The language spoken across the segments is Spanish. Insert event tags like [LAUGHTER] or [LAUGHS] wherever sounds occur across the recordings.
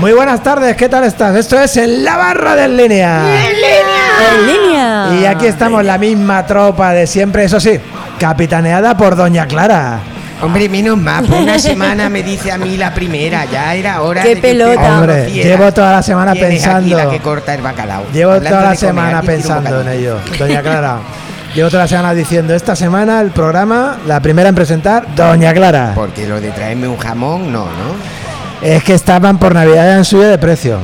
Muy buenas tardes, ¿qué tal estás? Esto es en la barra del línea. ¡En línea! ¡En línea! Y aquí estamos, la misma tropa de siempre, eso sí, capitaneada por Doña Clara. Hombre, menos mal, por una semana me dice a mí la primera, ya era hora ¡Qué de que pelota! Hombre, llevo toda la semana es aquí pensando. la que corta el bacalao. Llevo Hablando toda la de comer, semana ¿alguien quiere un pensando en bocadillo? ello, Doña Clara. Llevo toda la semana diciendo, esta semana el programa, la primera en presentar, Doña Clara. Porque lo de traerme un jamón, no, ¿no? Es que estaban por Navidad en suyo de precio.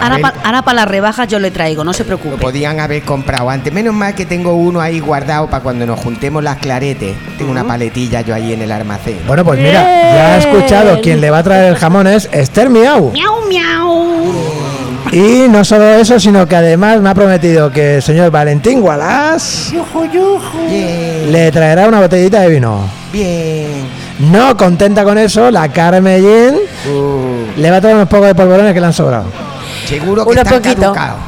Ahora para ahora las rebajas yo le traigo, no se Lo preocupe. podían haber comprado antes. Menos mal que tengo uno ahí guardado para cuando nos juntemos las claretes. Tengo una paletilla yo ahí en el almacén. Bueno, pues mira, ya he escuchado quien le va a traer el jamón es Esther Miau. Miau, miau. Y no solo eso, sino que además me ha prometido que el señor Valentín Gualás le traerá una botellita de vino. bien. No contenta con eso, la Carmellín Uh, le va a traer unos pocos de polvorones que le han sobrado. seguro que Uno están poquito. caducados.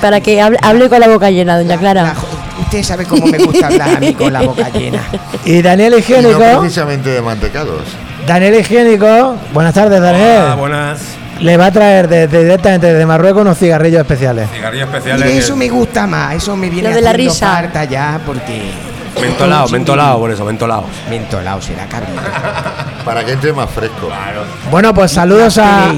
Para que hable, hable con la boca llena, doña La- Clara. la- usted sabe cómo me gusta hablar a mí con la boca llena. Y Daniel Y no Higiénico, precisamente de mantecados. Daniel Higiénico, buenas tardes Daniel. Hola, buenas. Le va a traer desde, directamente desde Marruecos unos cigarrillos especiales. Cigarrillos especiales. Mire, eso me gusta más, eso me viene Lo de la haciendo risa. ya porque... Mentolado, mentolado, por eso, mentolado. Mentolado será cabrito. [LAUGHS] Para que entre más fresco. Bueno, pues saludos a,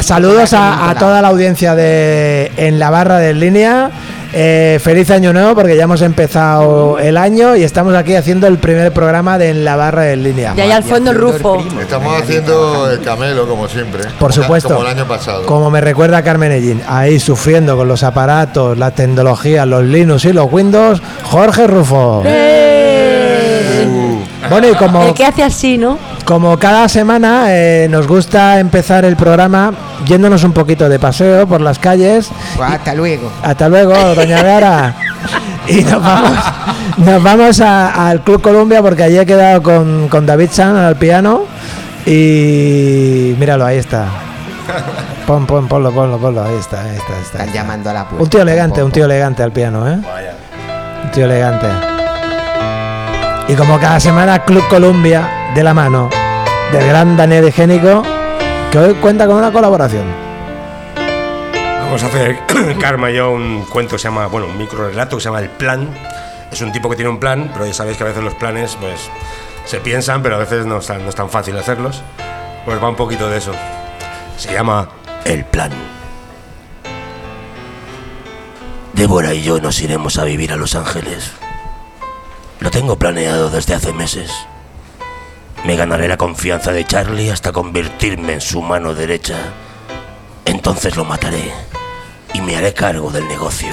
saludos a, a toda la audiencia de en la barra de línea. Eh, feliz año nuevo porque ya hemos empezado el año y estamos aquí haciendo el primer programa de en la barra de línea. Y ahí al fondo el rufo. Estamos haciendo el camelo, como siempre. Por Como supuesto. Como el año pasado. Como me recuerda Carmen Ellín, ahí sufriendo con los aparatos, las tecnologías, los Linux y los Windows, Jorge Rufo. Bueno, y como, El que hace así, ¿no? Como cada semana eh, nos gusta empezar el programa yéndonos un poquito de paseo por las calles Pues hasta luego. Hasta luego, doña Gara. [LAUGHS] Y nos vamos, nos vamos a- al Club Columbia porque allí he quedado con, con David Chan al piano. Y míralo, ahí está. Pon, pon, ponlo, ponlo, ponlo. Ahí está, ahí está, ahí está. Están llamando a la puerta. Un tío elegante, un tío elegante al piano, ¿eh? Vaya. Un tío elegante. Y como cada semana, Club Columbia de la mano del gran Daniel Higiénico, que hoy cuenta con una colaboración. Vamos a hacer, [COUGHS] Karma y yo, un cuento que se llama, bueno, un micro relato que se llama El Plan. Es un tipo que tiene un plan, pero ya sabéis que a veces los planes, pues, se piensan, pero a veces no no es tan fácil hacerlos. Pues va un poquito de eso. Se llama El Plan. Débora y yo nos iremos a vivir a Los Ángeles. Lo tengo planeado desde hace meses. Me ganaré la confianza de Charlie hasta convertirme en su mano derecha. Entonces lo mataré y me haré cargo del negocio.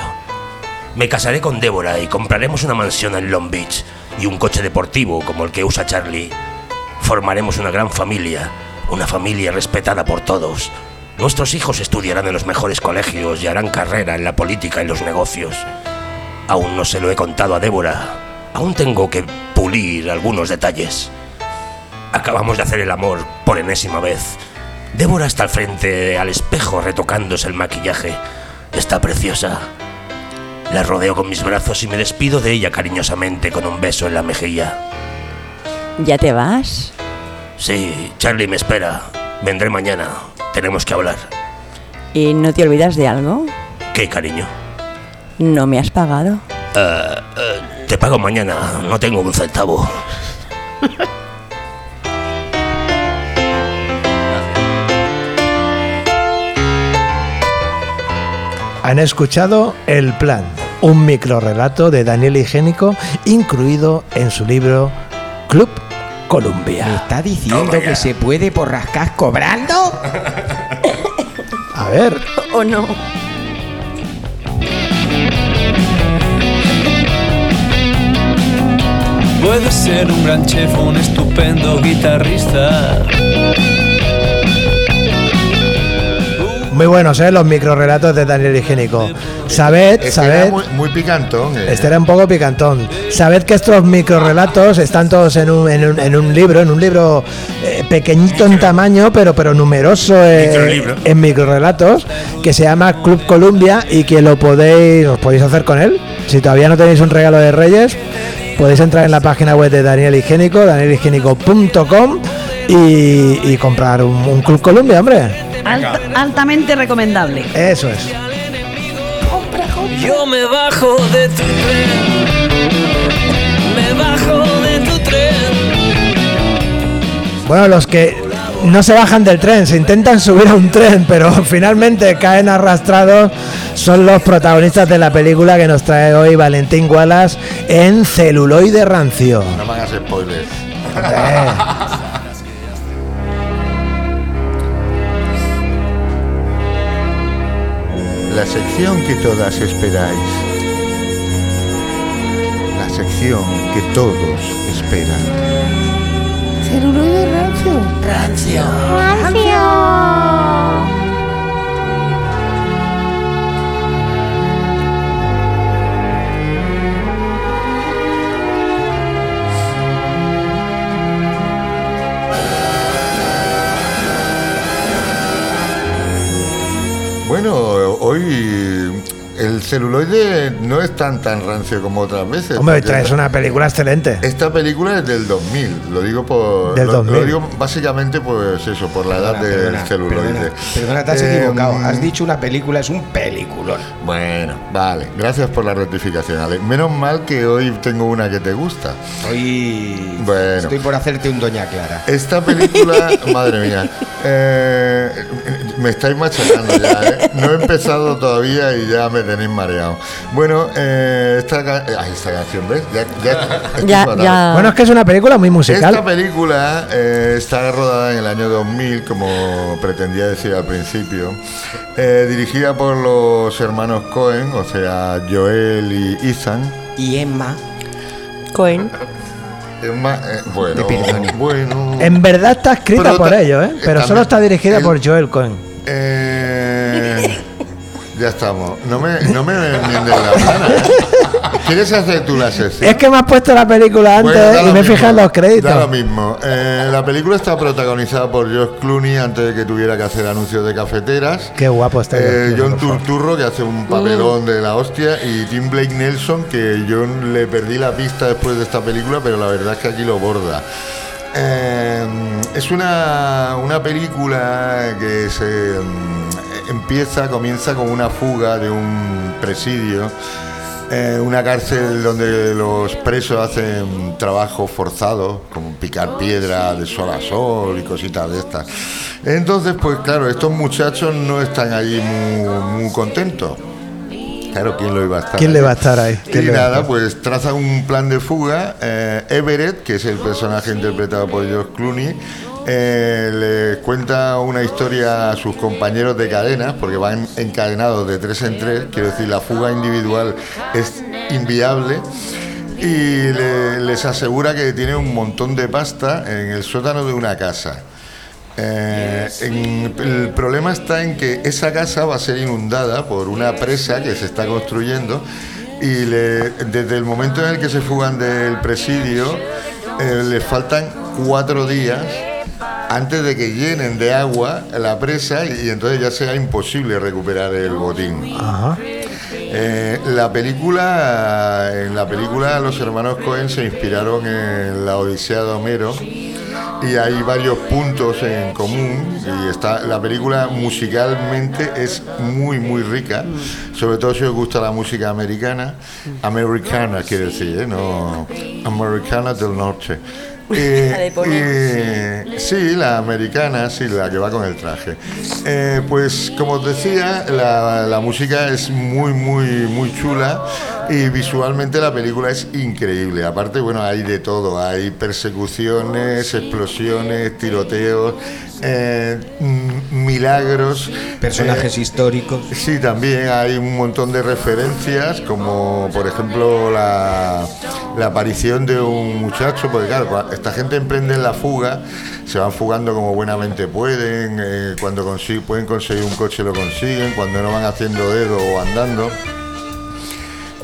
Me casaré con Débora y compraremos una mansión en Long Beach y un coche deportivo como el que usa Charlie. Formaremos una gran familia, una familia respetada por todos. Nuestros hijos estudiarán en los mejores colegios y harán carrera en la política y los negocios. Aún no se lo he contado a Débora. Aún tengo que pulir algunos detalles. Acabamos de hacer el amor por enésima vez. Débora está al frente al espejo retocándose el maquillaje. Está preciosa. La rodeo con mis brazos y me despido de ella cariñosamente con un beso en la mejilla. ¿Ya te vas? Sí, Charlie me espera. Vendré mañana. Tenemos que hablar. ¿Y no te olvidas de algo? ¿Qué, cariño? ¿No me has pagado? Eh, eh, te pago mañana. No tengo un centavo. [LAUGHS] Han escuchado El Plan, un microrelato de Daniel Higiénico incluido en su libro Club ¿Me Columbia. está diciendo que se puede por rascar cobrando? A ver, ¿O no? Puedes ser un gran chef o un estupendo guitarrista. Muy buenos, ¿eh? Los microrelatos de Daniel Higiénico. Sabed, Este sabed. era muy, muy picantón. eh. Este era un poco picantón. Sabed que estos microrelatos están todos en un, en un, en un libro, en un libro eh, pequeñito en tamaño, pero, pero numeroso eh, en microrelatos, que se llama Club Columbia y que lo podéis, os podéis hacer con él. Si todavía no tenéis un regalo de Reyes, podéis entrar en la página web de Daniel Higiénico, danielhigiénico.com y, y comprar un, un Club Columbia, hombre. Alt- altamente recomendable. Eso es. Yo me bajo de tu tren. Me bajo de tu tren. Bueno, los que no se bajan del tren, se intentan subir a un tren, pero [LAUGHS] finalmente caen arrastrados, son los protagonistas de la película que nos trae hoy Valentín Wallace en celuloide rancio. No me hagas spoilers. La sección que todas esperáis. La sección que todos esperan. Bueno, hoy el celuloide no es tan tan rancio como otras veces. Hombre, traes una película excelente. Esta película es del 2000, lo digo por Del lo, 2000. lo digo básicamente pues eso, por la edad del Perdona, celuloide. Perdona, perdona, te has Eh, equivocado. Has dicho una película, es un peliculón. Bueno, vale, gracias por la rectificación, Ale. Menos mal que hoy tengo una que te gusta. Hoy Bueno. estoy por hacerte un Doña Clara. Esta película, [LAUGHS] madre mía, eh, me estáis machacando ya, ¿eh? No he empezado todavía y ya me tenéis mareado. Bueno, eh, esta, ay, esta canción, ¿ves? Ya, ya, [LAUGHS] estoy Ya, fatal. ya. Bueno, es que es una película muy Esta musical. película eh, está rodada en el año 2000, como pretendía decir al principio, eh, dirigida por los hermanos Cohen, o sea, Joel y Ethan. Y Emma, Cohen. Eh, bueno, bueno. En verdad está escrita Pero por ta- ellos, ¿eh? Pero también- solo está dirigida el- por Joel Cohen. Eh, ya estamos. No me, no me enmiendes la plana, ¿eh? ¿Quieres hacer tú la sección? Es que me has puesto la película antes Bueno, y me he mismo, fijado en los créditos. Da lo mismo. Eh, la película está protagonizada por George Clooney antes de que tuviera que hacer anuncios de cafeteras. Qué guapo está. Eh, John. Turturro, que hace un papelón de la hostia, y Tim Blake Nelson, que yo le perdí la pista después de esta película, pero la verdad es que aquí lo borda. Eh, es una, una película que se empieza, comienza con una fuga de un presidio, eh, una cárcel donde los presos hacen trabajo forzado, como picar piedra de sol a sol y cositas de estas. Entonces, pues claro, estos muchachos no están allí muy, muy contentos. Claro, ¿quién lo iba a estar? ¿Quién le va a estar ahí? Y ¿Quién le va a nada, estar? pues traza un plan de fuga. eh, Everett, que es el personaje interpretado por George Clooney, eh, le cuenta una historia a sus compañeros de cadenas, porque van encadenados de tres en tres. Quiero decir, la fuga individual es inviable. Y le- les asegura que tiene un montón de pasta en el sótano de una casa. Eh, el problema está en que esa casa va a ser inundada por una presa que se está construyendo y le- desde el momento en el que se fugan del presidio eh, les faltan cuatro días antes de que llenen de agua la presa y, entonces ya sea imposible recuperar el botín. Ajá. Eh, la película, en la película los hermanos Cohen se inspiraron en la Odisea de Homero y hay varios puntos en común y está la película musicalmente es muy muy rica, sobre todo si os gusta la música americana, americana quiere decir, ¿eh? no americana del norte. Eh, [LAUGHS] eh, sí, la americana, sí, la que va con el traje. Eh, pues como os decía, la, la música es muy, muy, muy chula y visualmente la película es increíble. Aparte, bueno, hay de todo, hay persecuciones, explosiones, tiroteos, eh, mm, milagros. personajes Eh, históricos. Sí, también hay un montón de referencias, como por ejemplo la, la aparición de un muchacho, porque claro, esta gente emprende la fuga, se van fugando como buenamente pueden, eh, cuando consi- pueden conseguir un coche lo consiguen, cuando no van haciendo dedo o andando.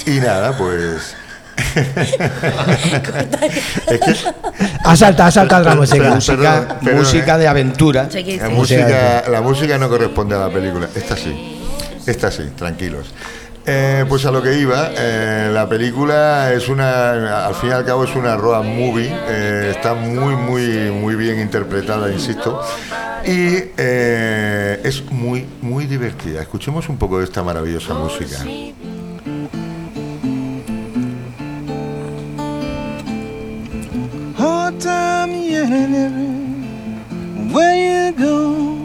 Y nada, pues... [LAUGHS] es que Ha saltado, ha saltado la música. Perdón, Música, perdón, música eh. de aventura. La Música música, la música no corresponde a la película. Esta sí. Esta sí, tranquilos. Eh, pues a lo que iba, eh, la película es una, al fin y al cabo es una road movie, eh, está muy, muy, muy bien interpretada, insisto, y eh, es muy, muy divertida. Escuchemos un poco de esta maravillosa música. Time yearning where you go.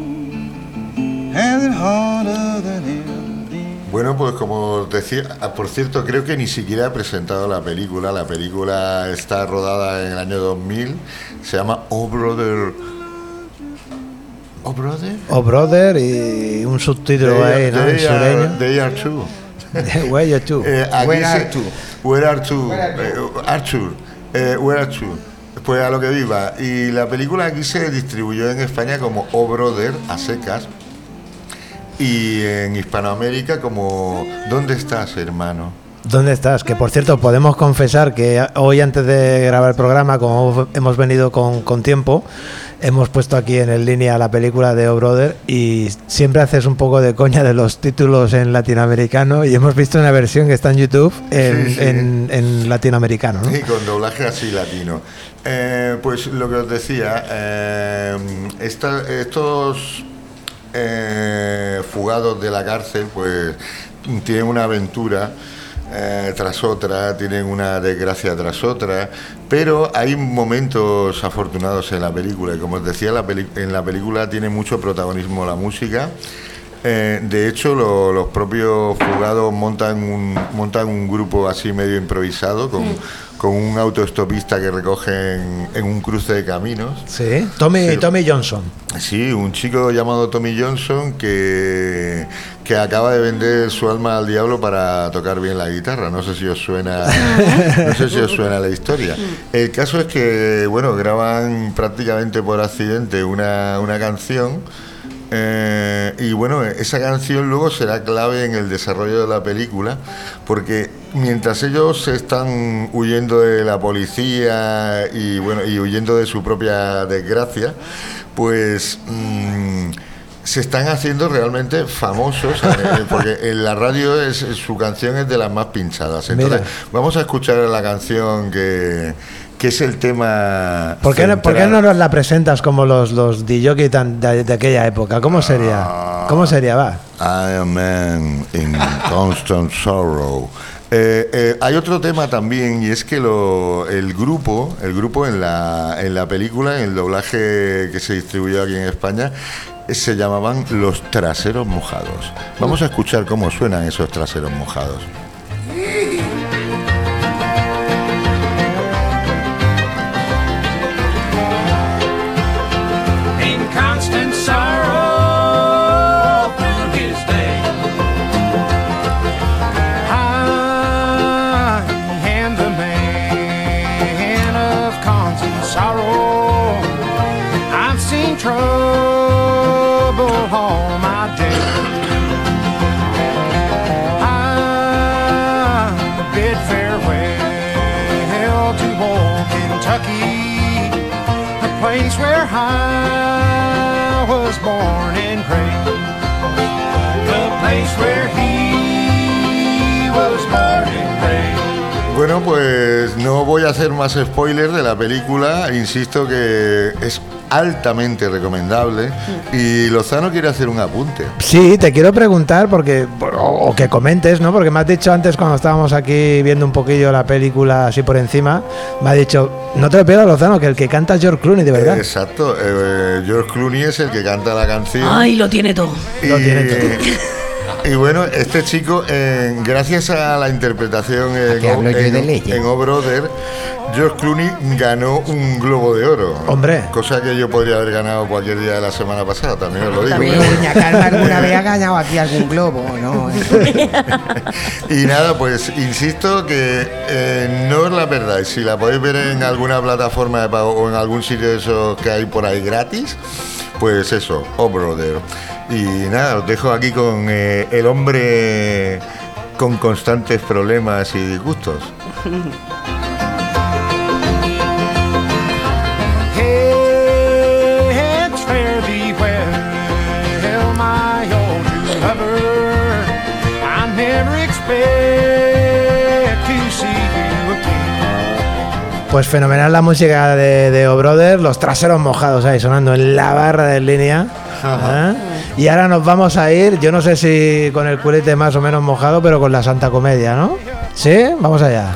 Has it harder than ever been. Bueno, pues como os decía, ah, por cierto, creo que ni siquiera he presentado la película. La película está rodada en el año 2000. Se llama Oh Brother. Oh Brother. O Brother y un subtítulo ahí, ¿no? En They are- they are two. [LAUGHS] Where you to? Eh, aquí Where se- are two? Where are two? Eh, Arthur. Eh, where are two? Pues a lo que viva. Y la película aquí se distribuyó en España como Oh Brother, a secas. Y en Hispanoamérica como ¿Dónde estás, hermano? ¿Dónde estás? Que por cierto, podemos confesar que hoy antes de grabar el programa, como hemos venido con, con tiempo, hemos puesto aquí en el línea la película de O Brother y siempre haces un poco de coña de los títulos en latinoamericano y hemos visto una versión que está en YouTube en, Sí, sí. en- en latinoamericano, ¿no? Y con doblaje así latino. Eh, pues lo que os decía, eh, esta- estos eh, fugados de la cárcel, pues tienen una aventura eh, tras otra, tienen una desgracia tras otra, pero hay momentos afortunados en la película y como os decía, la en la película tiene mucho protagonismo la música. Eh, de hecho, lo- los propios fugados montan un, montan un grupo así medio improvisado con, con un autoestopista que recogen en un cruce de caminos. Sí, Tommy, Sí. Tommy Johnson. Sí, un chico llamado Tommy Johnson que, que acaba de vender su alma al diablo para tocar bien la guitarra. No sé si os suena, no sé si os suena la historia. El caso es que, bueno, graban prácticamente por accidente una, una canción. Eh, y bueno, esa canción luego será clave en el desarrollo de la película, porque mientras ellos se están huyendo de la policía y bueno, y huyendo de su propia desgracia, pues mm, se están haciendo realmente famosos, eh, [LAUGHS] porque en la radio es, su canción es de las más pinchadas. Entonces, Mira. vamos a escuchar la canción que, que es el tema. ¿Por qué, no- por qué central. no nos la presentas como los, los DJ tan- de, de aquella época? ¿Cómo sería? ¿Cómo sería? Va. I am man in constant sorrow. Eh, eh, hay otro tema también y es que lo, el grupo, el grupo en la, en la película, en el doblaje que se distribuyó aquí en España, se llamaban los traseros mojados. Vamos a escuchar cómo suenan esos traseros mojados. A hacer más spoilers de la película. Insisto que es altamente recomendable. Y Lozano quiere hacer un apunte. Sí, te quiero preguntar porque o, que comentes, ¿no? Porque me has dicho antes cuando estábamos aquí viendo un poquillo la película así por encima, me ha dicho, no te lo pierdas, Lozano, que el que canta es George Clooney, de verdad. Exacto. eh, George Clooney es el que canta la canción. Ay, lo tiene todo. Y, Lo tiene todo. [LAUGHS] y bueno, este chico, eh, gracias a la interpretación en, en- leyes. en Oh Brother, George Clooney ganó un Globo de Oro. Hombre. Cosa que yo podría haber ganado cualquier día de la semana pasada, también os lo digo. También [LAUGHS] Doña Carmen alguna vez ha ganado aquí algún globo, ¿no? [LAUGHS] Y nada, pues insisto que eh, no es la verdad. Si la podéis ver en alguna plataforma de pago o en algún sitio de esos que hay por ahí gratis, pues eso, Oh Brother. Y nada, os dejo aquí con eh, el hombre con constantes problemas y disgustos. [LAUGHS] Pues fenomenal la música de, de O Brother, los traseros mojados ahí sonando en la barra de línea. ¿eh? Y ahora nos vamos a ir, yo no sé si con el culete más o menos mojado, pero con la Santa Comedia, ¿no? ¿Sí? Vamos allá.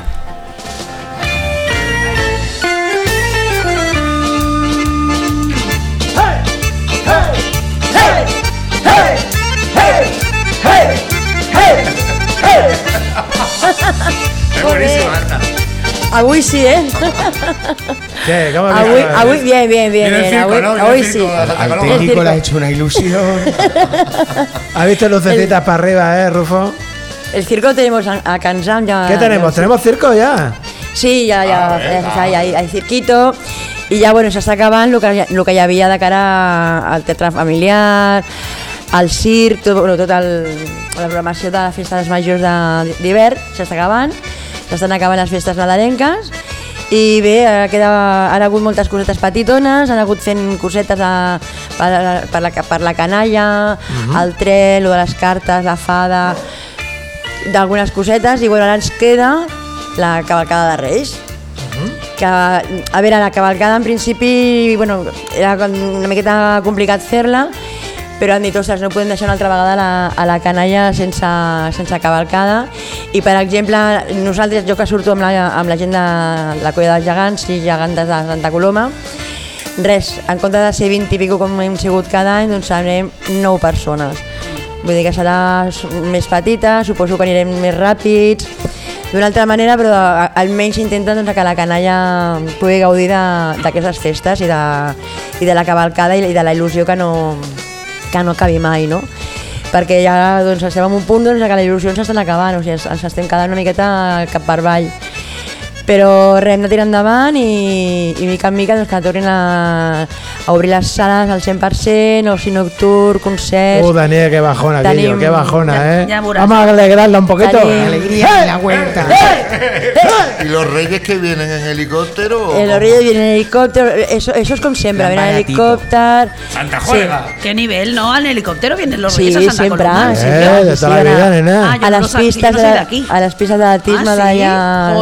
Avui sí, ¿eh? ¿Qué? ¿Cómo que- Avui, avui, bien, bien, bien, el bien. circo, Avui, el sí. la Coloma. técnico le ha hecho una ilusión. [LAUGHS] ¿Has visto lucecitas para arriba, eh, Rufo? El circo tenemos a, a Kansam ya. ¿Qué tenemos? ya- ¿Tenemos circo ya? Sí, ja, ja, Ah, bé, ja, ja, ja, hi, ha cirquito i ja bueno, s'està acabant el que, el que hi havia de cara al teatre familiar, al circ, tot, bueno, tot el, la programació de les festes majors de- d'hivern s'està acabant, s'estan acabant les festes nadalenques. I bé, queda, han hagut moltes cosetes petitones, han hagut fent cosetes a, per, per, la, per la canalla, el tren, lo de les cartes, la fada, d'algunes cosetes. I bueno, ara ens queda la cavalcada de Reis que, a veure, la cavalcada en principi bueno, era una miqueta complicat fer-la però han dit, ostres, no podem deixar una altra vegada la, a la canalla sense, sense cavalcada i per exemple, nosaltres, jo que surto amb la, amb la gent de la colla dels gegants i gegantes de Santa Coloma res, en compte de ser 20 i pico com hem sigut cada any, doncs serem 9 persones. Vull dir que serà més petita, suposo que anirem més ràpids, d'una altra manera, però almenys intenten doncs, que la canalla pugui gaudir d'aquestes festes i de, i de la cavalcada i de la il·lusió que no, que no acabi mai, no? perquè ja doncs, estem en un punt doncs, que les il·lusions s'estan acabant, o sigui, ens, estem quedant una miqueta cap per avall però res, hem de tirar endavant i, i mica en mica doncs, que tornin a, a obrir les sales al 100%, oci nocturn, concerts... Uh, Daniel, qué bajona, Tenim- Guillo, qué bajona, ¿eh? Vamos a alegrarla un poquito. Tenim- Alegría en la huerta. ¿Y los reyes que vienen en helicóptero? o El cómo? Reyes viene en helicòpter, eso, eso es com sempre, Plan viene en helicòpter... Santa Juega. ¿Qué nivel, no? Al helicóptero vienen los Sí, reyes a Santa siempre, Coloma. ¿en sí, serio? Eh, de toda la Sí, vida, ara- nena. Ah, yo a yo no de, de aquí. a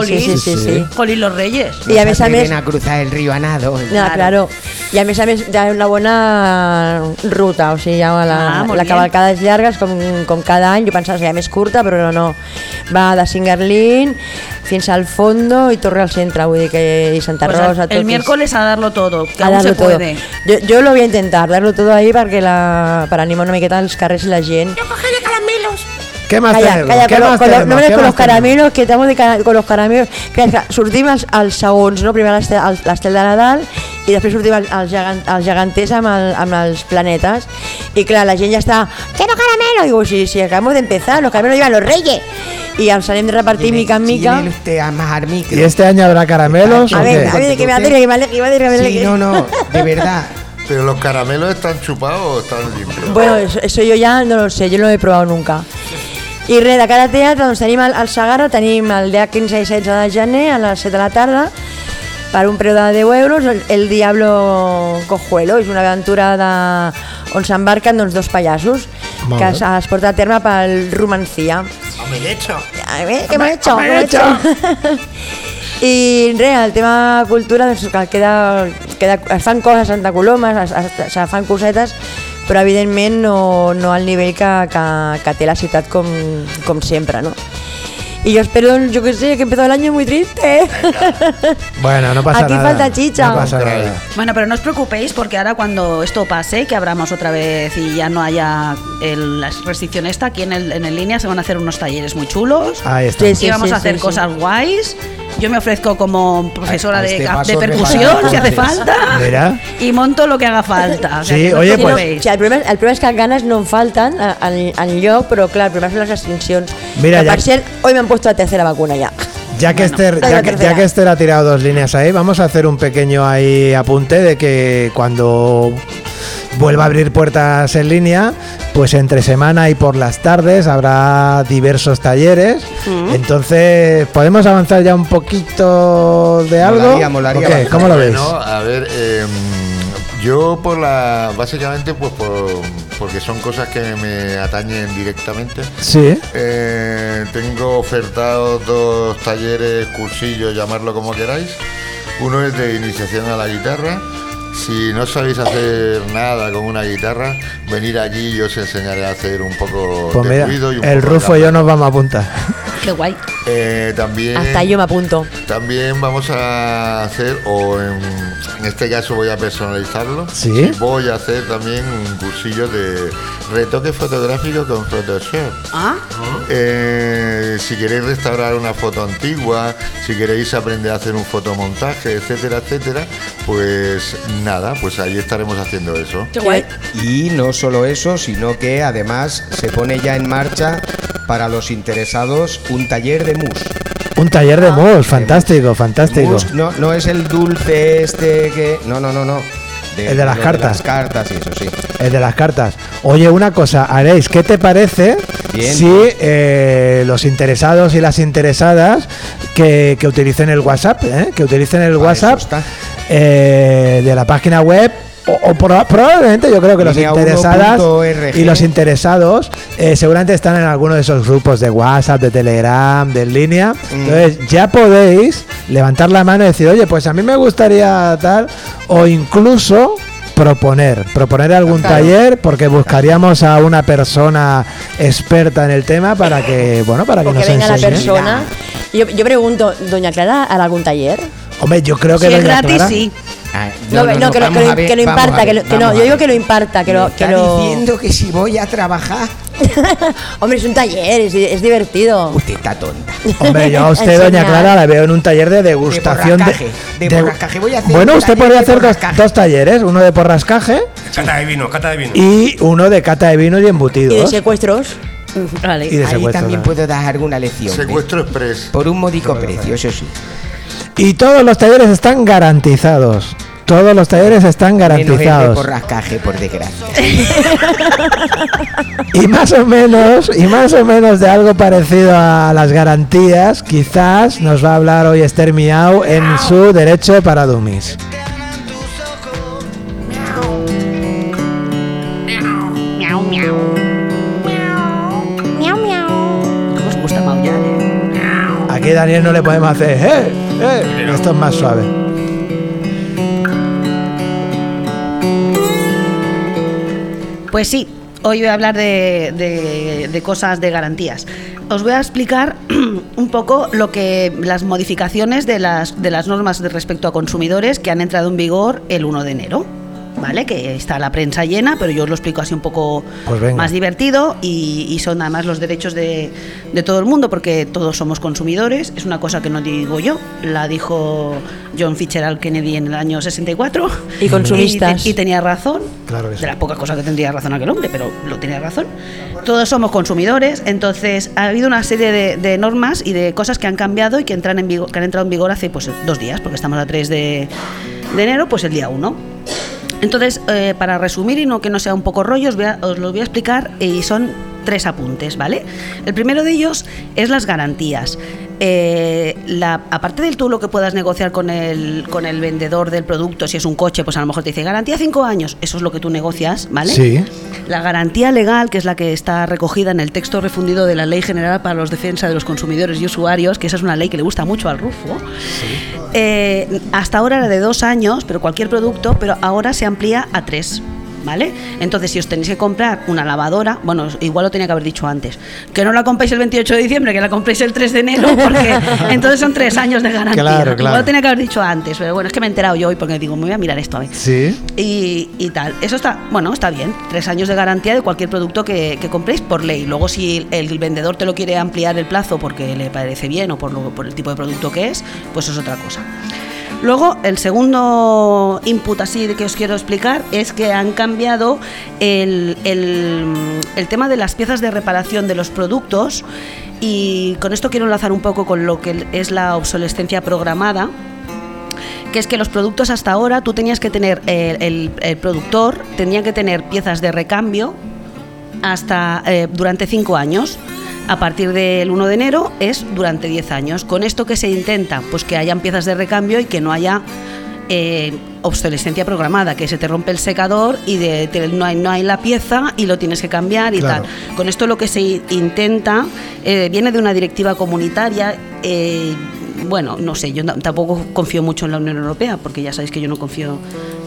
sí? Sí, sí, sí, sí. Jolín, los reyes. I a més a cruzar el río a nado. Ja, claro. I a més a hi ha una bona ruta, o sigui, ja la, Ah, la cavalcada és llarga, és com, com cada any, jo pensava que seria més curta, però no, no. Va de Singerlín fins al fondo i torna al centre, vull dir que i Santa Pues Rosa... el, miércoles a darlo todo, que a aún darlo se todo. Yo, yo lo voy a intentar, darlo todo ahí perquè la, para animar una miqueta els carrers i la gent. ¿Qué más Calla, tenemos? calla, ¿Qué con, lo- más con lo- tenemos? no me ¿Qué con más los tenemos? caramelos, que estamos de cara- con los caramelos. Clar, clar, sortim als, als segons, no? primer l'estel de Nadal i després sortim als, als, gegant, als geganters amb, el, amb els planetes i clar, la gent ja està quiero caramelo, digo, sí, sí, acabamos de empezar los caramelos llevan los reyes i els anem de repartir mica en mica Tiene usted a más al micro. ¿Y este año habrá caramelos a ver, a ver, que me alegre, que me alegre, que me alegre, Sí, no, no, de [LAUGHS] verdad. ¿Pero los caramelos están chupados o están limpios? Bueno, eso, eso yo ya no lo sé, yo no lo he probado nunca. I res, de cada teatre doncs, tenim el, el Sagarra, tenim el dia 15 i 16 de gener a les 7 de la tarda per un preu de 10 euros, el, el Diablo Cojuelo, és una aventura de, on s'embarquen doncs, dos pallassos Molt que es, es porta a terme pel Romancia. A ver, ¿qué me he hecho? Home, ¿Qué me he hecho? [LAUGHS] I res, el tema cultura, doncs, que queda, queda, es fan coses a Santa Coloma, es, es, se fan cosetes, però evidentment no, no al nivell que, que, que té la ciutat com, com sempre, no? Y yo espero, yo que sé, que empezó el año muy triste. Bueno, no pasa Aquí nada. falta chicha. No pasa nada. Bueno, pero no os preocupéis porque ahora cuando esto pase, que abramos otra vez y ya no haya el- la restricción esta, aquí en el, en el línea se van a hacer unos talleres muy chulos. Ahí está. Sí, sí. y vamos a hacer sí. cosas guays. Yo me ofrezco como profesora A- a de, este de percusión, si hace falta. Y monto lo que haga falta. O sea, Sí, no oye, pues- o sigui, el, problema, el problema és que ganes no en falten a- en, en lloc, però clar, el problema són les restriccions. Mira, que, ya- per cert, hoy me han puesto la tercera vacuna ya. Ya que, Esther, Dale ya, que, ya que Esther ha tirado dos líneas ahí, vamos a hacer un pequeño ahí apunte de que cuando vuelva a abrir puertas en línea, pues entre semana y por las tardes habrá diversos talleres. Entonces, ¿podemos avanzar ya un poquito de algo? ¿Cómo lo ves? Bueno, a ver, eh, yo por la. Básicamente, pues por, porque son cosas que me atañen directamente. Sí. Eh, tengo ofertados dos talleres, cursillos, llamarlo como queráis. Uno es de iniciación a la guitarra. Si no sabéis hacer nada con una guitarra, venir aquí y os enseñaré a hacer un poco Pues de mira, ruido y un el poco de Rufo y yo nos vamos a apuntar. [LAUGHS] Qué guay. Eh, también, Hasta yo me apunto. también vamos a hacer, o en, en este caso voy a personalizarlo. Sí. Voy a hacer también un cursillo de retoque fotográfico con Photoshop. Ah, Eh, si queréis restaurar una foto antigua, si queréis aprender a hacer un fotomontaje, etcétera, etcétera, pues nada, pues ahí estaremos haciendo eso. Qué guay. Y no solo eso, sino que además se pone ya en marcha para los interesados un taller de mus. Un taller de mus, fantástico, fantástico. Mus no, no es el dulce este que. No, no, no, no. El de las cartas. las cartas eso sí. El de las cartas. Oye, una cosa, Aréis, ¿qué te parece Bien. si eh, los interesados y las interesadas que, que utilicen el WhatsApp, eh, que utilicen el WhatsApp eso está. Eh, de la página web? O, o proba- probablemente yo creo que los interesadas 1.org. y los interesados eh, seguramente están en alguno de esos grupos de WhatsApp, de Telegram, de en línea. Mm. Entonces ya podéis levantar la mano y decir, oye, pues a mí me gustaría tal, o incluso proponer, proponer algún Claro. taller, porque buscaríamos a una persona experta en el tema para que, bueno, para que nos venga la enseñe. persona. Yo, yo pregunto, ¿doña Clara hará algún taller? Hombre, yo creo que si es gratis, Clara- sí. Ah, No, no, que, lo, que lo- ver, que lo imparta, que, ver, lo- que no, yo digo que lo imparta, que lo... Que está lo... diciendo que si voy a trabajar, [LAUGHS] Hombre, es un taller, es, es divertido. usted está tonta. Hombre, yo a [LAUGHS] usted, doña. Clara, la veo en un taller de degustación de. borrascaje, de borrascaje. Voy a hacer bueno, usted podría de hacer dos, borrascaje. dos talleres: uno de porrascaje Cata de vino, cata de vino. y uno de cata de vino y Y de embutidos. secuestros. Vale. Y de Ahí también ¿no? puedo dar alguna lección. ¿ves? Secuestro express. Por un módico precio, eso sí. Y todos los talleres están garantizados. Todos los talleres están garantizados. borrascaje, por desgracia. [LAUGHS] Y más o menos, y más o menos de algo parecido a las garantías, quizás nos va a hablar hoy Esther Miau en su derecho para dummies. ¿Cómo os gusta maullar, eh? Aquí Daniel no le podemos hacer, ¡eh! ¡Eh! Esto es más suave. Pues sí, hoy voy a hablar de, de- de cosas de garantías. Os voy a explicar [CLEARS THROAT] un poco lo que las modificaciones de las, de las normas de respecto a consumidores que han entrado en vigor el 1 de enero. ¿Vale? Que está la prensa llena, pero yo os lo explico así un poco Pues más divertido y, y son además los derechos de, de todo el mundo porque todos somos consumidores. Es una cosa que no digo yo, la dijo John Fitzgerald Kennedy en el año 64. Y consumistas. Y, y tenía razón. Claro que sí. De las pocas cosas que tendría razón aquel hombre, pero lo tenía razón. Todos somos consumidores, entonces ha habido una serie de, de normas y de cosas que han cambiado y que, entran en vigor, que han entrado en vigor hace pues, dos días, porque estamos a 3 de, de enero, pues el día 1. Entonces, eh, para resumir y no que no sea un poco rollo, os, os lo voy a explicar y son tres apuntes, ¿vale? El primero de ellos es las garantías. Eh, la- aparte del tú lo que puedas negociar con el, con el vendedor del producto, si es un coche, pues a lo mejor te dice garantía cinco años, eso es lo que tú negocias, ¿vale? Sí. La garantía legal, que es la que está recogida en el texto refundido de la Ley General para los Defensa de los Consumidores y Usuarios, que esa es una ley que le gusta mucho al Rufo. Eh, hasta ahora era de dos años, pero cualquier producto, pero ahora se amplía a tres. ¿Vale? Entonces, si os tenéis que comprar una lavadora, bueno, igual lo tenía que haber dicho antes, que no la compréis el 28 de diciembre, que la compréis el 3 de enero, porque [LAUGHS] entonces son tres años de garantía. Claro, claro. Igual lo tenía que haber dicho antes, pero bueno, es que me he enterado yo hoy porque digo, me voy a mirar esto a ver Sí. y, y tal. Eso está, bueno, está bien. Tres años de garantía de cualquier producto que, que compréis por ley. Luego, si el vendedor te lo quiere ampliar el plazo porque le parece bien o por, lo- por el tipo de producto que es, pues es otra cosa. Luego, el segundo input así que os quiero explicar es que han cambiado el, el- tema de las piezas de reparación de los productos y con esto quiero enlazar un poco con lo que es la obsolescencia programada que es que los productos hasta ahora tú tenías que tener, el, el- el productor tenía que tener piezas de recambio hasta eh, durante 5 años. A partir del 1 de enero es durante 10 años. Con esto que se intenta, pues que hayan piezas de recambio y que no haya eh, obsolescencia programada, que se te rompe el secador y de, te- no, hay, no hay la pieza y lo tienes que cambiar y Claro. tal. Con esto lo que se intenta eh, viene de una directiva comunitaria. Bueno, no sé, yo tampoco confío mucho en la Unión Europea, porque ya sabéis que yo no confío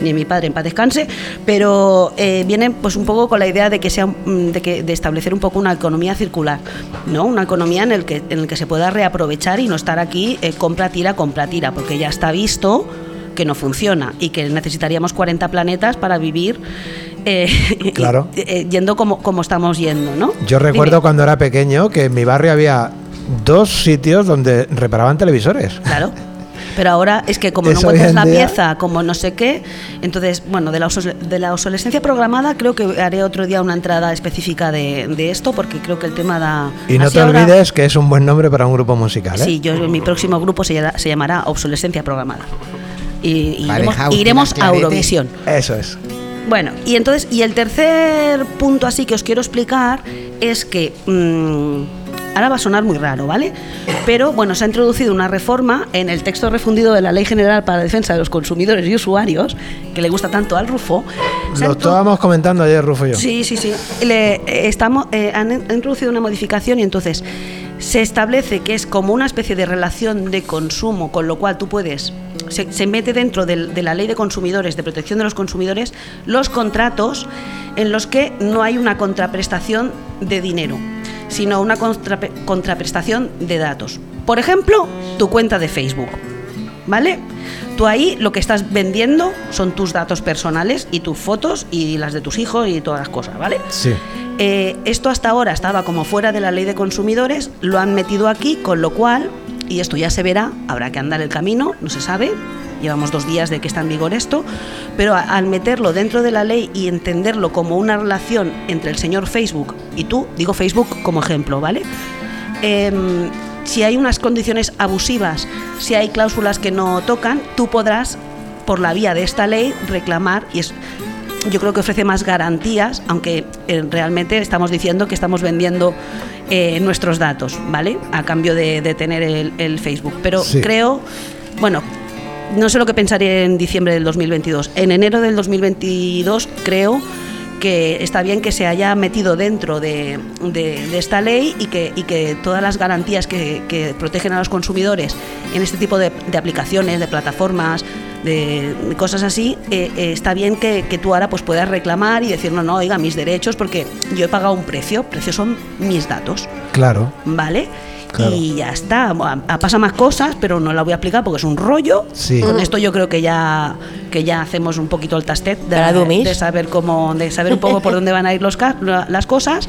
ni en mi padre, en paz descanse, pero eh, viene pues un poco con la idea de que sea mm, de, que, de establecer un poco una economía circular, ¿no? Una economía en el que, en el que se pueda reaprovechar y no estar aquí eh, compra, tira, compra, tira, porque ya está visto que no funciona y que necesitaríamos 40 planetas para vivir eh, [LAUGHS] Claro. eh, yendo como, como estamos yendo, ¿no? Yo recuerdo Dime. cuando era pequeño que en mi barrio había dos sitios donde reparaban televisores. Claro. Pero ahora es que como no Eso encuentras en la día- pieza, como no sé qué, entonces, bueno, de la, de la obsolescencia programada creo que haré otro día una entrada específica de, de esto porque creo que el tema da... Y no así te ahora- olvides que es un buen nombre para un grupo musical. ¿eh? Sí, yo mi próximo grupo se, llama- se llamará Obsolescencia Programada. Y, y Vale, iremos, a. Eurovisión. Eso es. Bueno, y entonces, y el tercer punto así que os quiero explicar es que mm, ahora va a sonar muy raro, ¿vale? Pero bueno, se ha introducido una reforma en el texto refundido de la Ley General para la Defensa de los Consumidores y Usuarios, que le gusta tanto al Rufo. Lo estábamos comentando ayer, Rufo y yo. Sí, sí, sí. Le, eh, estamos, eh, han in- introducido una modificación y entonces se establece que es como una especie de relación de consumo, con lo cual tú puedes, se, se mete dentro de la ley de consumidores, de protección de los consumidores, los contratos en los que no hay una contraprestación de dinero, sino una contrape- contraprestación de datos. Por ejemplo, tu cuenta de Facebook. ¿Vale? Tú ahí lo que estás vendiendo son tus datos personales y tus fotos y las de tus hijos y todas las cosas, ¿vale? Sí. Eh, esto hasta ahora estaba como fuera de la ley de consumidores, lo han metido aquí, con lo cual, y esto ya se verá, habrá que andar el camino, no se sabe, llevamos dos días de que está en vigor esto, pero al meterlo dentro de la ley y entenderlo como una relación entre el señor Facebook y tú, digo Facebook como ejemplo, ¿vale? Em, si hay unas condiciones abusivas, si hay cláusulas que no tocan, tú podrás, por la vía de esta ley, reclamar y es yo creo que ofrece más garantías, aunque eh, realmente estamos diciendo que estamos vendiendo eh, nuestros datos, ¿vale? A cambio de, de tener el, el Facebook. Pero Sí. creo, bueno, no sé lo que pensaré en diciembre del 2022. En enero del 2022 creo que está bien que se haya metido dentro de, de- de esta ley y que, y que todas las garantías que, que protegen a los consumidores en este tipo de, de aplicaciones, de plataformas, de, cosas así, eh, eh, está bien que, que tú ahora pues puedas reclamar y decir, no, no, oiga, mis derechos, porque yo he pagado un precio, precios son mis datos, Claro. ¿vale? Claro. Y ya está, pasa más cosas, pero no la voy a explicar porque es un rollo. Sí. Con esto yo creo que ya que ya hacemos un poquito el tastet de, de saber cómo, de saber un poco por dónde van a ir los las cosas.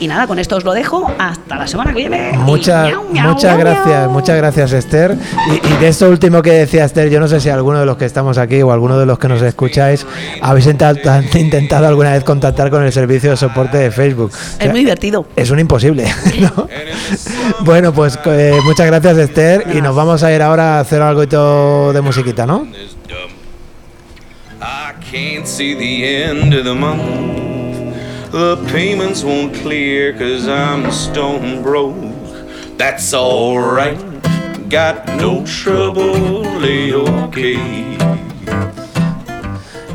Y nada, con esto os lo dejo. Hasta la semana que viene. Muchas, Miau, miau, muchas miau, gracias, miau. muchas gracias Esther. Y, y de esto último que decía Esther, yo no sé si alguno de los que estamos aquí o alguno de los que nos escucháis habéis [LAUGHS] intentado, alguna vez contactar con el servicio de soporte de Facebook. O sea, Es muy divertido. Es un imposible. [LAUGHS] ¿no? bueno, pues eh, muchas gracias Esther y nos vamos a ir ahora a hacer algo de musiquita, ¿no? I can't see the end of the month. The payments won't clear cause I'm stone broke. That's alright. Got no trouble, okay.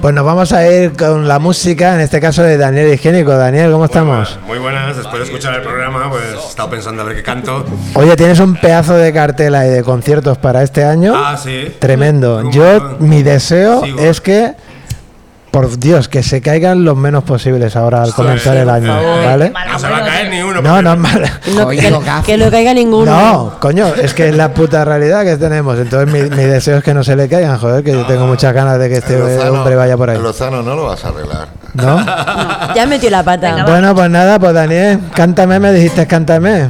Pues nos vamos a ir con la música, en este caso de Daniel Higiénico. Daniel, ¿cómo estamos? Muy buenas, después de escuchar el programa, pues he estado pensando a ver qué canto. Oye, tienes un pedazo de cartela y de conciertos para este año. Ah, sí. Tremendo. Yo, mi deseo Sigo. es que, por Dios, que se caigan los menos posibles ahora al comenzar el año, ¿vale? No se va a caer ni uno. No, no es [LAUGHS] malo. No, que, que no caiga ninguno. No, coño, es que es la puta realidad que tenemos. Entonces mi, mi deseo es que no se le caigan, joder, que yo tengo muchas ganas de que este Lozano- hombre vaya por ahí. Lozano no lo vas a arreglar. ¿No? Ya metió la pata. Bueno, pues nada, pues Daniel, cántame, me dijiste cántame.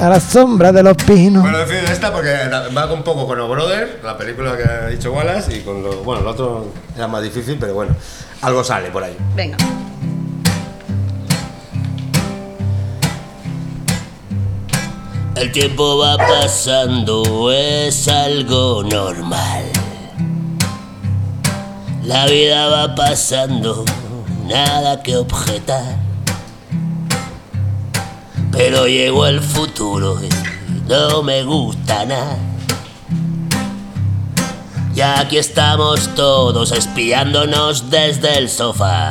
A la sombra de los pinos. Bueno, en fin, esta porque va un poco con O Brother, la película que ha dicho Wallace, y con lo. Bueno, el otro era más difícil, pero bueno, algo sale por ahí. Venga. El tiempo va pasando, es algo normal. La vida va pasando, nada que objetar. Pero llegó el futuro y no me gusta nada. Y aquí estamos todos espiándonos desde el sofá.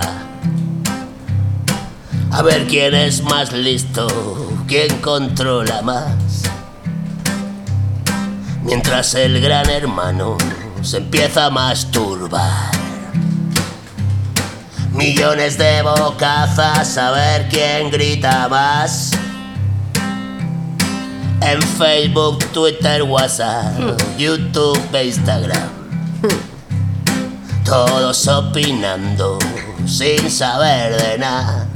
A ver quién es más listo, quién controla más. Mientras el gran hermano se empieza a masturbar. Millones de bocazas a ver quién grita más. En Facebook, Twitter, WhatsApp, YouTube e Instagram. Todos opinando sin saber de nada.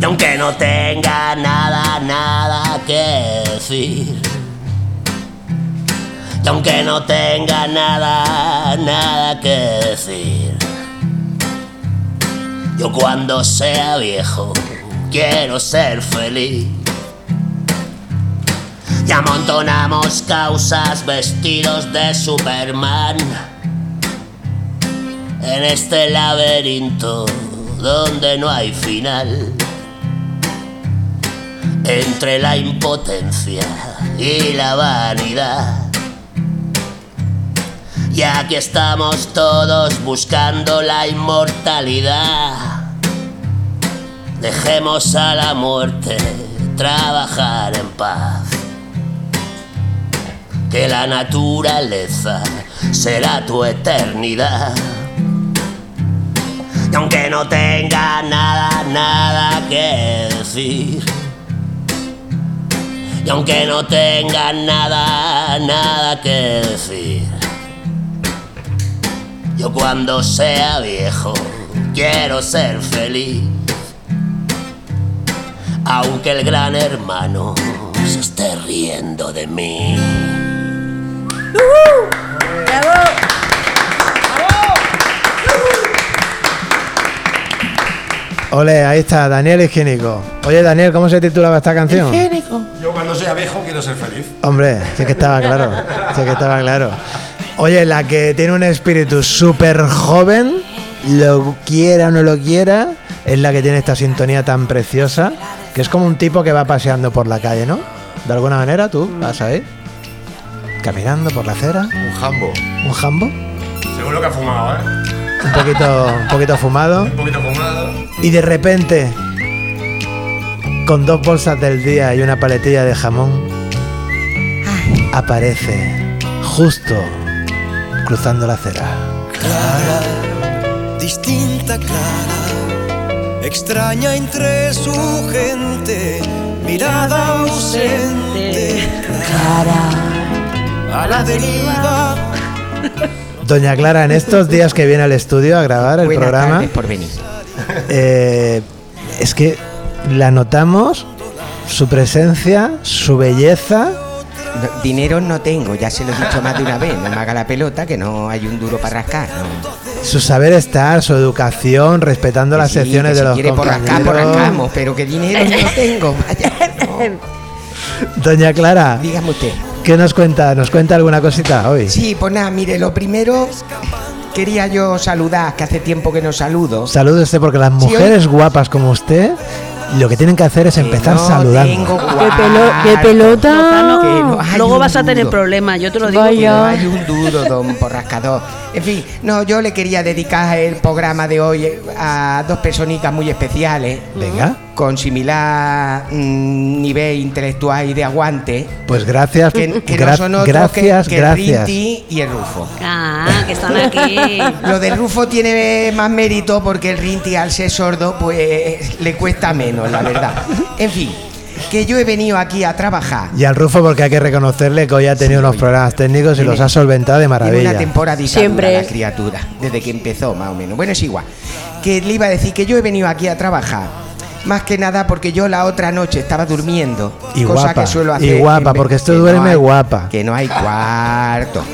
Y aunque no tenga nada, nada que decir. Y aunque no tenga nada, nada que decir. Yo cuando sea viejo quiero ser feliz. Y amontonamos causas vestidos de Superman en este laberinto donde no hay final. Entre la impotencia y la vanidad. Y aquí estamos todos buscando la inmortalidad. Dejemos a la muerte trabajar en paz. Que la naturaleza será tu eternidad. Y aunque no tenga nada, nada que decir. Y aunque no tenga nada, nada que decir. Yo cuando sea viejo quiero ser feliz. Aunque el gran hermano se esté riendo de mí. Ole, ahí está, Daniel Higiénico. Oye, Daniel, ¿cómo se titulaba esta canción? Yo cuando sea viejo quiero ser feliz. Hombre, sí que estaba claro. Sí que estaba claro. Oye, la que tiene un espíritu súper joven, lo quiera o no lo quiera, es la que tiene esta sintonía tan preciosa, que es como un tipo que va paseando por la calle, ¿no? De alguna manera, tú vas ahí, caminando por la acera, Un jambo. un jambo, Seguro que ha fumado, ¿eh? un poquito, un poquito fumado, Un poquito fumado. y de repente, con dos bolsas del día y una paletilla de jamón, aparece justo cruzando la acera. Clara, distinta Clara, extraña entre su gente, mirada ausente, Clara, a la deriva. [LAUGHS] Doña Clara, en estos días que viene al estudio a grabar el Buenas programa, tardes por venir. eh, es que la notamos, su presencia, su belleza. No, dinero no tengo, ya se lo he dicho más de una vez. No me haga la pelota que no hay un duro para rascar. no. Su saber estar, su educación, respetando Que las sí, secciones que de si los quiere por rascar, por rascamos, pero que dinero no tengo. Vaya, [LAUGHS] Doña Clara, dígame usted. ¿Qué nos cuenta? ¿Nos cuenta alguna cosita hoy? Sí, pues nada, mire, lo primero quería yo saludar, que hace tiempo que no saludo. Salude usted porque las Sí, mujeres guapas como usted lo que tienen que hacer es Que empezar no saludando. tengo Qué, pelo- qué pelota. No Luego vas a tener problemas, yo te lo digo. Vaya. hay un duro, don [LAUGHS] Porrascador. En fin, no, yo le quería dedicar el programa de hoy a dos personicas muy especiales. Venga, Con similar mm, nivel intelectual y de aguante. pues gracias, Que, que gra- no son otros gracias, que, que gracias. Rinti y el Rufo. Ah, que están aquí. [LAUGHS] Lo del Rufo tiene más mérito porque el Rinti al ser sordo pues le cuesta menos, la verdad. En fin, que yo he venido aquí a trabajar. Y al Rufo porque hay que reconocerle que hoy ha tenido Sí, unos problemas técnicos y los ha solventado de Tiene maravilla. una temporadita Siempre. la criatura, desde que empezó más o menos. Bueno, es igual. Que le iba a decir que yo he venido aquí a trabajar. Más que nada porque yo la otra noche estaba durmiendo. Y cosa guapa, que suelo y hacer. guapa, en vez- porque esto no duerme hay- guapa. Que no hay cuarto.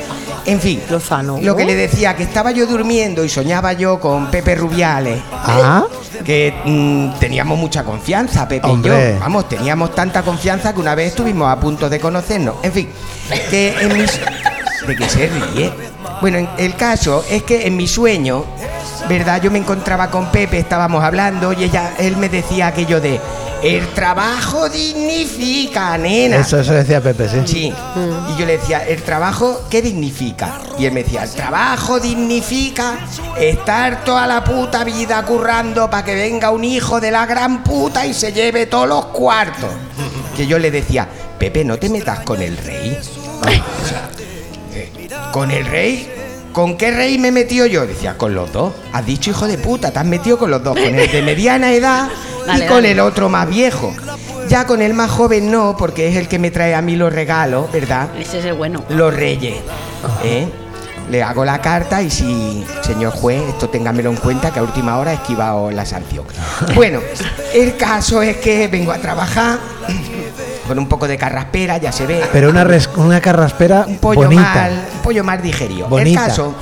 En fin, Lozano. lo que le decía, que estaba yo durmiendo y soñaba yo con Pepe Rubiales. Ah, Que mm, teníamos mucha confianza, Pepe Hombre. y yo. Vamos, teníamos tanta confianza que una vez estuvimos a punto de conocernos. En fin, que en mis. ¿De qué se ríe? Bueno, en- el caso es que en mi sueño, ¿verdad? Yo me encontraba con Pepe, estábamos hablando y ella, él me decía aquello de. El trabajo dignifica, nena. eso, eso decía Pepe, sí. Sí. Y yo le decía, ¿el trabajo qué dignifica? Y él me decía, el trabajo dignifica estar toda la puta vida currando para que venga un hijo de la gran puta y se lleve todos los cuartos. Que yo le decía, Pepe, no te metas con el rey. Eh, ¿Con el rey? ¿Con qué rey me he metido yo? Decía, con los dos. Has dicho, hijo de puta, te has metido con los dos. Con el de mediana edad [LAUGHS] y con dale. el otro más viejo. Ya con el más joven no, porque es el que me trae a mí los regalos, ¿verdad? Ese es el bueno. Los reyes. ¿eh? Le hago la carta y si, señor juez, esto téngamelo en cuenta que a última hora he esquivado la sanción. [LAUGHS] Bueno, el caso es que vengo a trabajar con un poco de carraspera, ya se ve. Pero una, res- una carraspera un pollo bonita. mal, un pollo mal digerido. Bonita. El caso,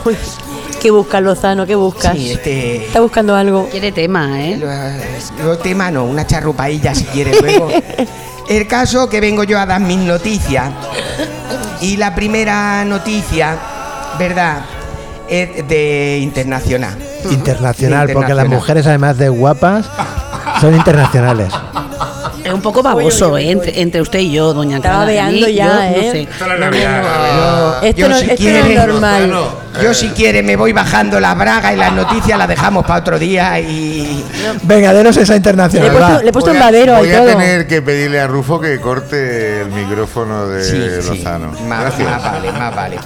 ¿Qué buscas, Lozano? ¿Qué buscas? sí, este, Está buscando algo. Quiere tema, ¿eh? lo, lo tema no, una charrupailla si quieres luego. [LAUGHS] El caso que vengo yo a dar mis noticias y la primera noticia, ¿verdad? Es de internacional. Internacional, porque las mujeres, además de guapas, son internacionales. [LAUGHS] Es un poco baboso, ¿eh? Entre, entre usted y yo, doña Estaba. A veando ya, yo no ¿eh? sé. Esto es la Navidad. Esto, Yo no, si esto quiere- es normal. Yo si quiere me voy bajando las bragas y las noticias las dejamos para otro día y... Venga, denos esa Le he internacional. puesto, le he puesto Voy un a- babero Voy y a todo. tener que pedirle a Rufo que corte el micrófono de Sí, sí, Lozano. Más, Gracias. más vale, más vale.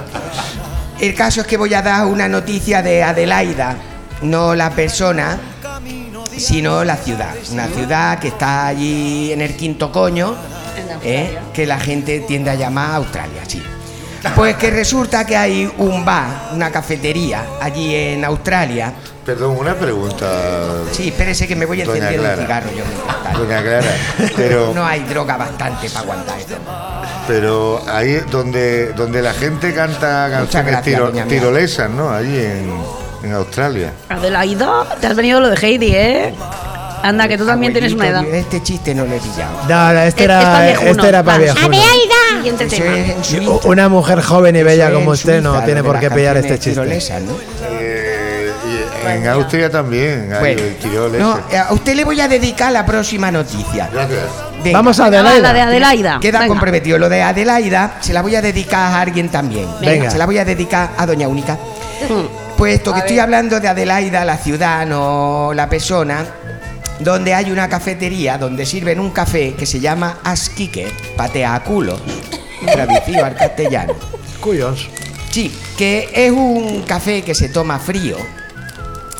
El caso es que voy a dar una noticia de Adelaida, no la persona, sino la ciudad. Una ciudad que está allí en el quinto coño, ¿eh? que la gente tiende a llamar Australia, sí. Pues que resulta que hay un bar, una cafetería allí en Australia. Perdón, una pregunta. Sí, espérese que me voy Doña encendiendo un Clara. cigarro yo mientras tanto. Doña Clara, pero, [LAUGHS] No hay droga bastante para aguantar esto. pero ahí donde, donde la gente canta canciones gracias, tiro- tirolesas, ¿no? Allí en, en Australia. Adelaida, te has venido lo de Heidi, ¿eh? Anda, que tú también tienes una edad. Este chiste no lo he pillado. No, no, este Es- es pa' era, este era para va. viejuno. Siguiente tema. Una mujer joven y bella como usted no tiene por qué pillar este chiste. ¿no? Eh, en Austria también hay Bueno, el tirol no, ese. eh, a usted le voy a dedicar la próxima noticia. Gracias. Venga, Vamos a Ah, la de Adelaida. Adelaida. Queda Venga. comprometido. Lo de Adelaida se la voy a dedicar a alguien también. Venga. Se la voy a dedicar a Doña Única. Hmm. Puesto que estoy hablando de Adelaida, la ciudad, no la persona, donde hay una cafetería donde sirven un café que se llama Asquique, patea a culos, traducido al castellano. Cuyos. Sí, que es un café que se toma frío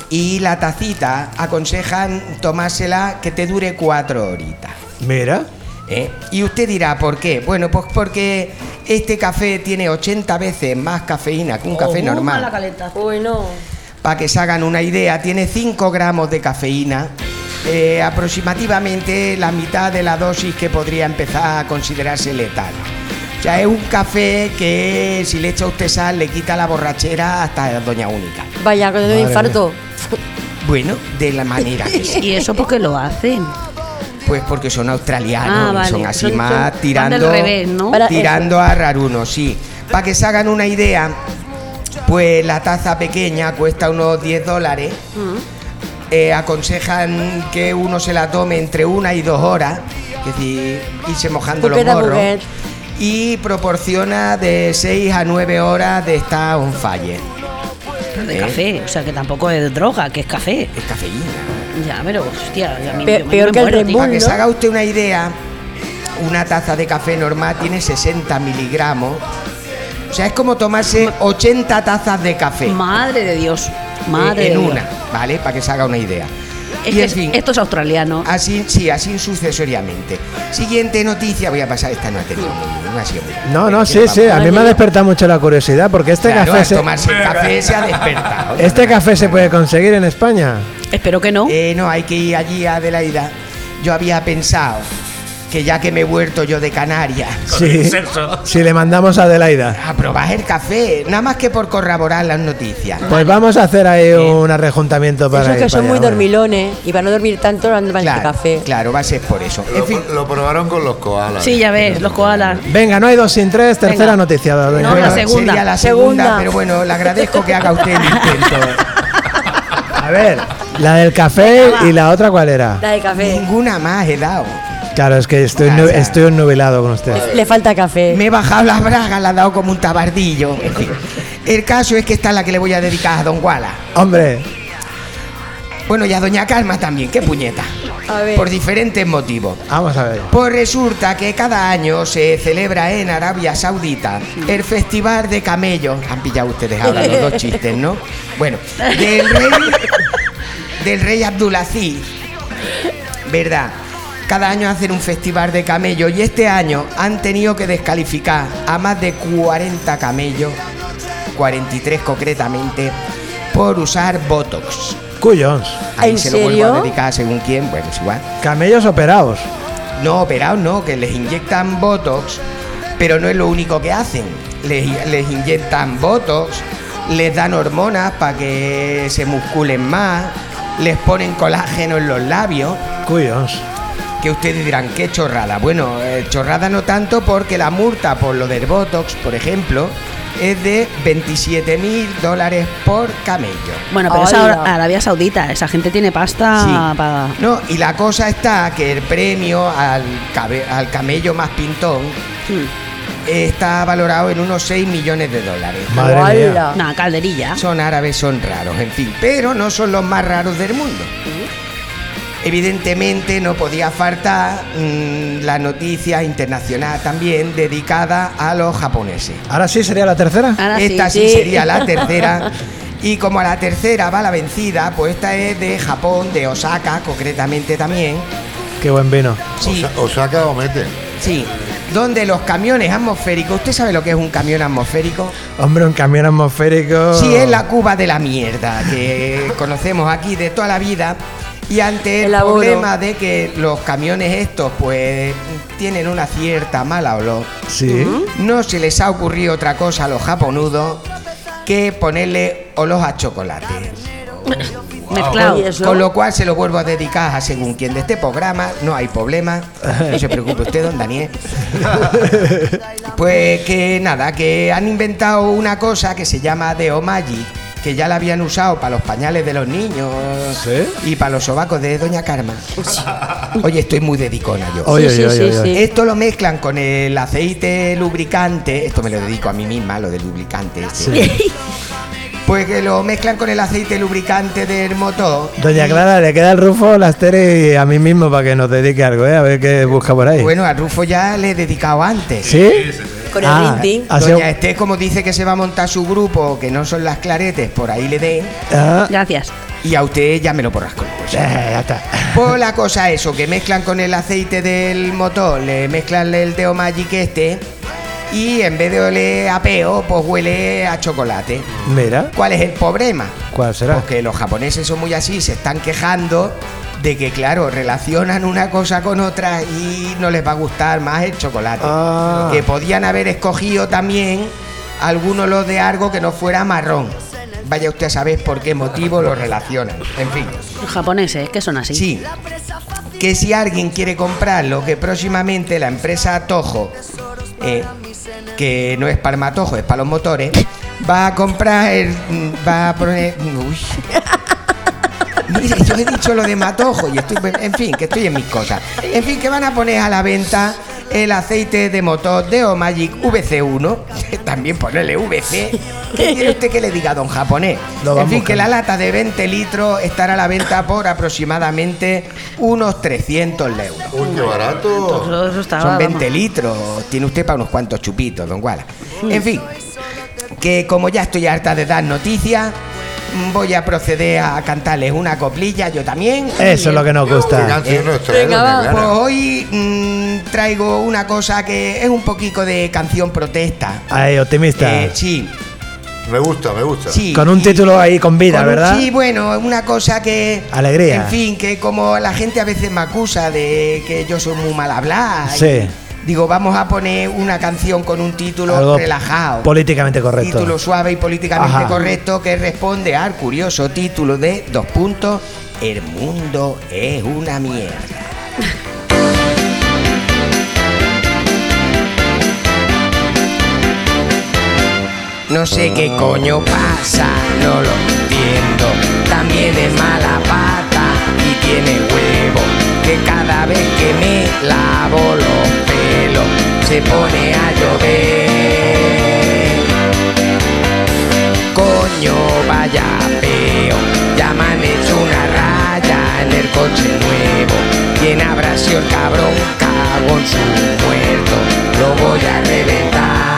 y la tacita aconsejan tomársela que te dure cuatro horitas. Mira. ¿Eh? Y usted dirá, ¿por qué? Bueno, pues porque este café tiene 80 veces más cafeína que un café Oh, mala normal. Uy, no. Para que se hagan una idea, tiene 5 gramos de cafeína, eh, aproximadamente la mitad de la dosis que podría empezar a considerarse letal. O sea, es un café que si le echa usted sal le quita la borrachera hasta Doña Única. Vaya, doy Madre infarto. Bueno, de la manera que [LAUGHS] sea. ¿Y eso por qué lo hacen? Pues porque son australianos Ah, vale. son así Son- más son- tirando, revés, ¿no? Para- tirando a raruno, sí. Para que se hagan una idea, pues la taza pequeña cuesta unos 10 dólares. Mm. Eh, aconsejan que uno se la tome entre una y dos horas, es decir, irse mojando los morros. Y proporciona de 6 a 9 horas de estar on fire. De ¿Eh? café, o sea que tampoco es droga, que es café. Es cafeína. Ya, pero hostia, ya Pe- yo me peor que el muero, Red. Bull. Para que se haga usted una idea, una taza de café normal tiene 60 miligramos. O sea, es como tomarse 80 tazas de café Madre de Dios, eh, madre en de Dios. una, ¿vale? Para que se haga una idea. Es y que en fin, esto es australiano. así, sí, así sucesoriamente. Siguiente noticia, voy a pasar, esta no ha tenido no ha sido muy- No, no, ¿qué sí, sí. A mí me ha despertado mucho la curiosidad porque este Claro, café se, tomarse el café se ha despertado. este café se puede conseguir en España. Espero que no. Eh, no, hay que ir allí a Adelaida. Yo había pensado que ya que me he vuelto yo de Canarias, Sí. Si le mandamos a Adelaida. a probar el café, nada más que por corroborar las noticias. Pues vamos a hacer ahí un arrejuntamiento para Esos ir que son muy dormilones y para no dormir tanto andan Claro, café. claro, va a ser por eso. En Lo, fin, lo probaron con los koalas. Sí, ya ves, los koalas. Venga, no hay dos sin tres, tercera Venga. noticia. No, Clara. la segunda. sería la segunda, Segunda. pero bueno, le agradezco que haga usted el intento. [LAUGHS] A ver, la del café y la otra cuál era. La de café. Ninguna más he dado. Claro, es que estoy, Ah, nu- estoy nubilado con usted. Le falta café. Me he bajado las bragas, la he dado como un tabardillo. En fin, el caso es que esta es la que le voy a dedicar a Don Guala. Hombre, Bueno, y a Doña Calma también, qué puñeta. A ver. Por diferentes motivos. Vamos a ver. Pues resulta que cada año se celebra en Arabia Saudita el Festival de Camellos. Han pillado ustedes ahora los dos chistes, ¿no? Bueno, del rey, del rey Abdulaziz, ¿verdad? Cada año hacen un festival de camellos y este año han tenido que descalificar a más de 40 camellos, 43 concretamente, por usar Botox. Cuyons. Ahí ¿En se lo vuelvo a dedicar según quién, bueno, es igual. Camellos operados. No, operados no, que les inyectan Botox, pero no es lo único que hacen. Les, les inyectan Botox, les dan hormonas para que se musculen más, les ponen colágeno en los labios. Cuyons. Que ustedes dirán, qué chorrada. Bueno, eh, chorrada no tanto porque la multa por lo del Botox, por ejemplo, es de 27 mil dólares por camello. Bueno, pero es Hola. Ara- Arabia Saudita, esa gente tiene pasta Sí. para... No, y la cosa está que el premio al, cabe- al camello más pintón está valorado en unos 6 millones de dólares. Madre mía. Hola. Una calderilla. Son árabes, son raros, en fin, pero no son los más raros del mundo. Evidentemente no podía faltar mm, la noticia internacional también dedicada a los japoneses. Ahora sí sería la tercera. Ahora. Esta sí, sí. sería la [LAUGHS] tercera. Y como a la tercera va la vencida, pues esta es de Japón, de Osaka concretamente también. Qué buen vino. Sí, Osa- Osaka o mete. sí. Donde los camiones atmosféricos, ¿usted sabe lo que es un camión atmosférico? Hombre, un camión atmosférico. Sí, es la cuba de la mierda que [LAUGHS] conocemos aquí de toda la vida. Y ante el problema de que los camiones estos pues tienen una cierta mala olor, Sí. no se les ha ocurrido otra cosa a los japonudos que ponerle olor a chocolate. Con lo cual se lo vuelvo a dedicar a según quien de este programa, no hay problema, no se preocupe usted, don Daniel. [LAUGHS] Pues que nada, que han inventado una cosa que se llama de Magic, que ya la habían usado para los pañales de los niños ¿Sí? y para los sobacos de Doña Karma. Oye, estoy muy dedicona yo. Oye, Sí, oye, sí, oye, sí, oye. sí. Esto lo mezclan con el aceite lubricante, esto me lo dedico a mí misma, lo del lubricante. este. [LAUGHS] Pues que lo mezclan con el aceite lubricante del motor. Doña y- Clara, le queda el rufo, la Estere y a mí mismo para que nos dedique algo, ¿eh? A ver qué busca por ahí. Bueno, a Rufo ya le he dedicado antes. ¿Sí? Con el Ah, Doña Esté, como dice que se va a montar su grupo, que no son las claretes, por ahí le den. Ah, Gracias. Y a usted ya me lo porras con pues. eh, ya está. Pues la cosa eso, que mezclan con el aceite del motor, le mezclan el Deo Magic este, y en vez de oler a peo, pues huele a chocolate. Mira, ¿Cuál es el problema? ¿cuál será? Porque los japoneses son muy así, se están quejando de que, claro, relacionan una cosa con otra y no les va a gustar más el chocolate. Ah. Que podían haber escogido también algunos los de algo que no fuera marrón. Vaya usted a saber por qué motivo lo relacionan. En fin, Los japoneses, que son así. sí. Que si alguien quiere comprarlo, que próximamente la empresa Tojo, eh, que no es para el matojo, es para los motores, va a comprar va a poner. Uy. Mire, yo he dicho lo de matojo y estoy. En fin, que estoy en mis cosas. En fin, que van a poner a la venta el aceite de motor de Omagic VC1. [LAUGHS] También ponerle VC. ¿Qué quiere usted que le diga, don japonés? Lo En fin, que la lata de 20 litros estará a la venta por aproximadamente unos 300 euros. Uy, qué barato. Son vamos. 20 litros. Tiene usted para unos cuantos chupitos, don Guala. En fin, que como ya estoy harta de dar noticias, voy a proceder a cantarles una coplilla yo también. Eso es lo que nos ¿Qué gusta. Venga. Pues hoy mm, traigo una cosa que es un poquito de canción protesta. Ahí, optimista. Eh, sí, Me gusta, me gusta. sí. Con un título ahí con vida, con ¿verdad? Sí, bueno, una cosa que. Alegría. En fin, que como la gente a veces me acusa de que yo soy muy mal hablar. y Sí. Digo, vamos a poner una canción con un título Algo relajado. políticamente correcto. Título suave y políticamente Ajá. correcto que responde al curioso título de dos puntos. El mundo es una mierda. No sé qué coño pasa, no lo entiendo. También es mala pata y tiene huevo. Cada vez que me lavo los pelos se pone a llover. Coño, vaya peo, ya me han hecho una coche nuevo. ¿Quién habrá sido el cabrón? Cago en su muerto. Lo voy a reventar.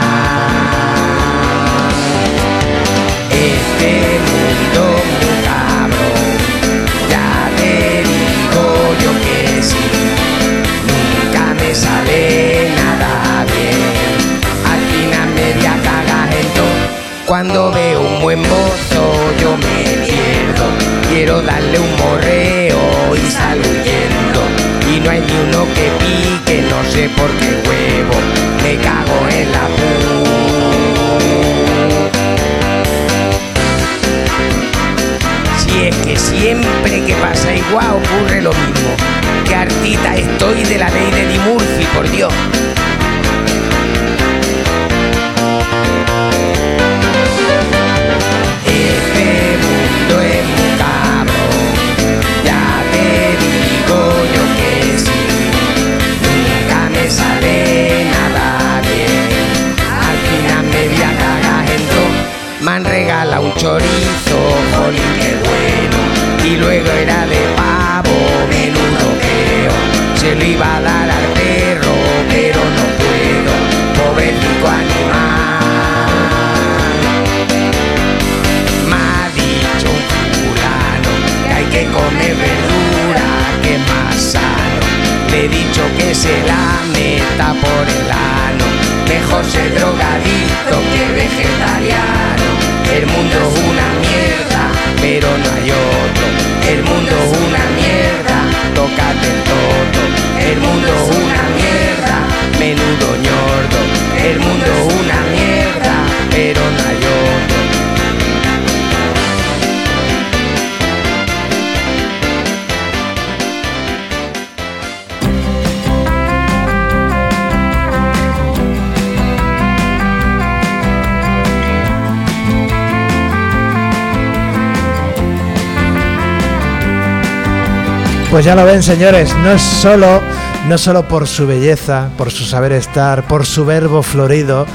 Pues ya lo ven, señores, no es solo, no solo por su belleza, por su saber estar, por su verbo florido,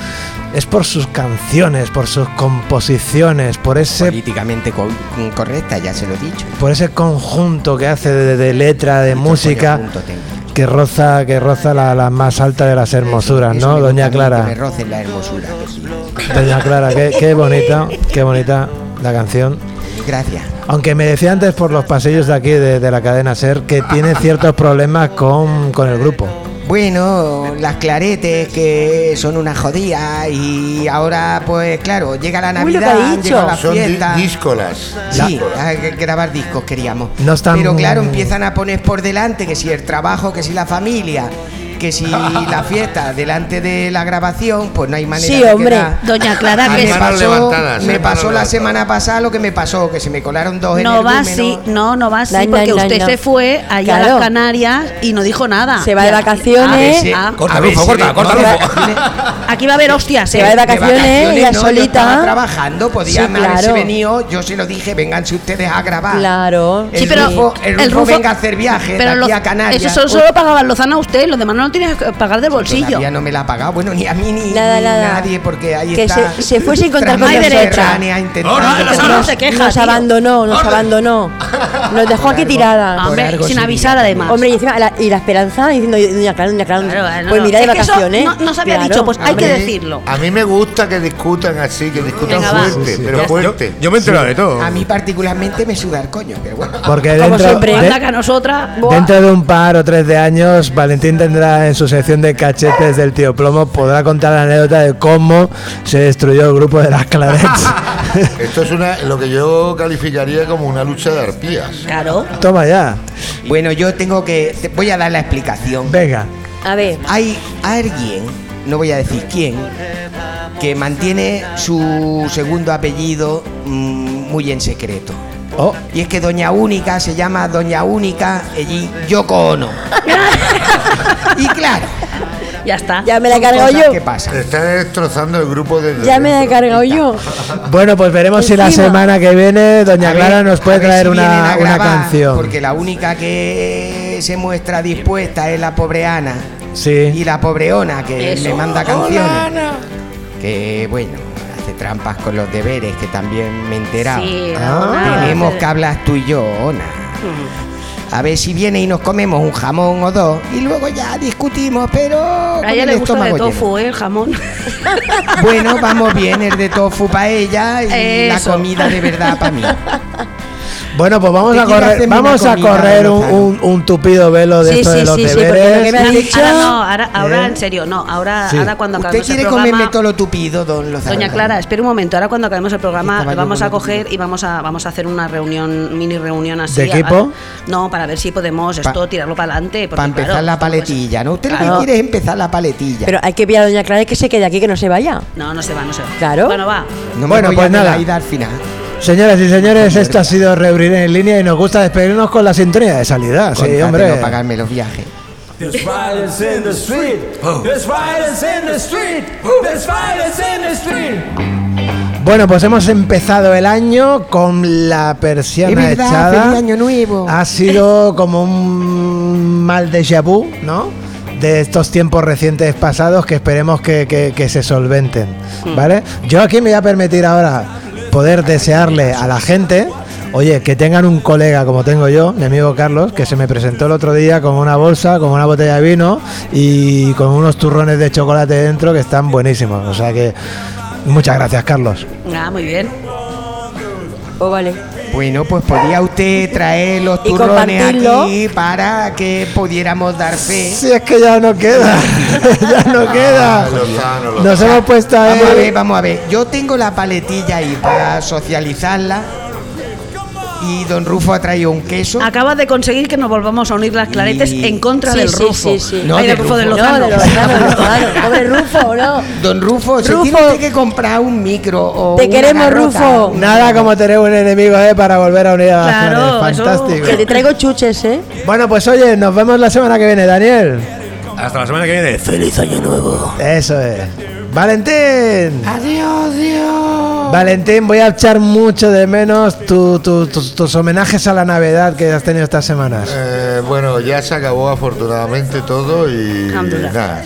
es por sus canciones, por sus composiciones, por ese Políticamente co- correcta, ya se lo he dicho. por ese conjunto que hace de, de letra, de música, que roza, que roza la, la más alta de las hermosuras, Eso ¿no, doña Clara? Que me rocen la hermosura. Doña Clara, qué, qué bonita, qué bonita la canción. Gracias. Aunque me decía antes por los pasillos de aquí de, de la cadena Ser que tiene ciertos problemas con, con el grupo. Bueno, las claretes que son una jodida y ahora pues claro, llega la Uy, lo que Navidad, dicho. llega la Son di- fiesta. díscolas. Sí, hay que grabar discos queríamos. No están- Pero claro, empiezan a poner por delante que si el trabajo, que si la familia, que si la fiesta delante de la grabación, pues no hay manera Sí, de hombre. quedar. Doña Clara, Ah, que me pasó, levantadas, me eh, pasó la semana pasada lo que me pasó, que se me colaron dos no va así, no, no va así, No, porque no, usted no. se fue allá a las Canarias y no dijo nada. Se va de vacaciones. A ver si- Ah, Corta, Rufo, corta, corta, aquí va a haber hostias. Se ¿eh? va de vacaciones, ella no, Yo estaba solita. trabajando, podía Sí, haberse claro. venido. Yo se lo dije, vénganse ustedes a grabar. Claro. El Sí, pero Rufo, el Rufo venga a hacer viajes Pero de aquí a Canarias. eso solo, solo pagaba Lozano a usted, los demás no lo tienes que pagar del bolsillo. Todavía no me la ha pagado, bueno, ni a mí ni, Nada, ni nada. nadie, porque ahí Que está. se- se fue sin contar con intentando No, no, que- no, nos, se queja, nos tío. abandonó, nos Orden. abandonó. Nos dejó aquí tirada. Por Hombre, algo sin avisar además. Hombre, y, encima la, y la esperanza diciendo, doña Clara, doña Clara, Claro, pues no. mira de vacaciones. no- no se había Claro, dicho, pues hay que decirlo. A mí me gusta que discutan así, que discutan Venga, fuerte, Sí, pero fuerte. yo me he enterado de todo. A mí particularmente me suda el coño, pero bueno. Porque Como dentro, siempre. de- Anda que a nosotras. dentro de un par o tres de años, Valentín tendrá en su sección de cachetes del tío Plomo, podrá contar la anécdota de cómo se destruyó el grupo de las Clarets. [LAUGHS] Esto es una, lo que yo calificaría como una lucha de arpías. Claro. Toma ya, Bueno, yo tengo que. te voy a dar la explicación. venga. A ver, Hay alguien, no voy a decir quién, que mantiene su segundo apellido mm, muy en secreto. Oh, Y es que Doña Única se llama Doña Única y Yoko Ono. [LAUGHS] y claro, Ya está. ya me la he cargado yo. que pasan. Está destrozando el grupo de. Ya me la he cargado yo. [LAUGHS] bueno, pues veremos si la semana que viene Doña A ver- Clara nos puede traer si una, canción. Porque la única que se muestra dispuesta es la pobre Ana. Y Sí. la pobre Ona que Eso. me manda canciones. Que bueno, trampas con los deberes, que también me he enterado. Sí, Ah. Tenemos que hablar tú y yo, Ona. A ver si viene y nos comemos un jamón o dos y luego ya discutimos, pero con A ella el le gusta de lleno. tofu, ¿eh? El jamón. Bueno, vamos bien, el de tofu para ella y la comida de verdad para mí. Bueno, pues vamos a correr, vamos a correr un, Lozano. un- un tupido velo de Sí, esto de sí, los sí, lo deberes. me dicho- Ahora no, ahora, ahora en serio, no. Ahora, Sí. ahora cuando Usted acabemos el quiere programa. comerme todo lo tupido, don Lozano. Doña Clara, espera un momento. Ahora cuando acabemos el programa vamos a coger y vamos a vamos a hacer una reunión, mini reunión así. ¿De equipo? a- no, para ver si podemos Pa- esto tirarlo para adelante. Para empezar la paletilla, ¿no? Usted lo Claro. que quiere es empezar la paletilla. Pero hay que pillar a Doña Clara y que se quede aquí, que no se vaya. No, no se va, no se va. Claro. Bueno, va. no bueno, pues nada. al final. Señoras y señores, esto ha sido Reabrir en línea y nos gusta despedirnos con la sintonía de salida. Sí, Contate hombre. no pagarme los viajes. There's violence in the street. There's violence in the street. There's violence in the street. Bueno, pues hemos empezado el año con la persiana verdad, echada. feliz año nuevo. Ha sido como un mal déjà vu, ¿no? De estos tiempos recientes pasados que esperemos que, que- que se solventen, ¿vale? Yo aquí me voy a permitir ahora poder desearle a la gente, oye, que tengan un colega como tengo yo, mi amigo Carlos, que se me presentó el otro día con una bolsa, con una botella de vino y con unos turrones de chocolate dentro que están buenísimos. O sea que muchas gracias, Carlos. Ah, muy bien. Oh, vale. Bueno, pues podía usted traer los turrones aquí para que pudiéramos dar fe. Si es que ya no queda, [LAUGHS] ya no queda. Ah. Nos hemos puesto a Vamos a ver, vamos a ver. Yo tengo la paletilla ahí para socializarla. Y don Rufo ha traído un queso. Acaba de conseguir que nos volvamos a unir las claretes Y- en contra Sí, del sí, Rufo. sí, sí. No, Ay, de del Rufo. No, Lozano. Pobre Rufo, ¿no? Don Rufo, se Rufo. tiene que comprar un micro o Te una queremos, garrota. Rufo. Nada como tener un enemigo eh, para volver a unir a las Claro, clanes. eso- Fantástico. Que te traigo chuches, ¿eh? Bueno, pues oye, nos vemos la semana que viene, Daniel. Hasta la semana que viene. Feliz año nuevo. Eso es. Valentín. Adiós, Dios. Valentín, voy a echar mucho de menos tu- tu- tus- tus homenajes a la Navidad que has tenido estas semanas. Eh, bueno, ya se acabó afortunadamente todo y nada,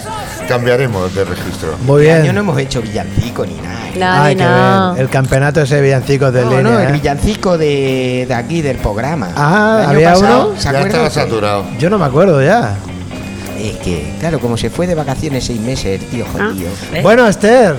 cambiaremos de registro. Muy Este año bien. no hemos hecho villancico ni nada. ¿eh? Ay, qué bien. El campeonato ese villancicos de No, línea. no, el ¿eh? villancico de, de aquí, del programa. Ah, ¿había pasado, uno? ¿Se Ya estaba saturado. Yo no me acuerdo ya. Es que, claro, como se fue de vacaciones seis meses, el tío Ah, jodido. ¿ves? Bueno, Esther,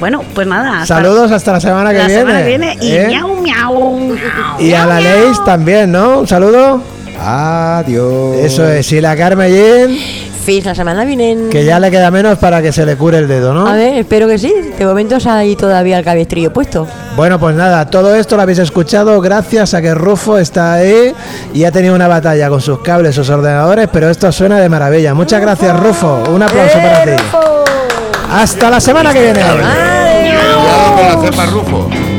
Bueno, pues nada. hasta saludos hasta la semana que la viene. semana que viene y ¿eh? miau, miau. Y a la Leis también, ¿no? Un saludo. Adiós. Eso es, y la Carmellín, Fins la semana vienen. que ya le queda menos para que se le cure el dedo, ¿no? A ver, espero que sí. De momento está ahí todavía el cabestrillo puesto. Bueno, pues nada, todo esto lo habéis escuchado gracias a que Rufo está ahí y ha tenido una batalla con sus cables, sus ordenadores, pero esto suena de maravilla. Muchas gracias, Rufo. Un aplauso para ti. Hasta la semana que viene. Cuidado con la cepa Rufo.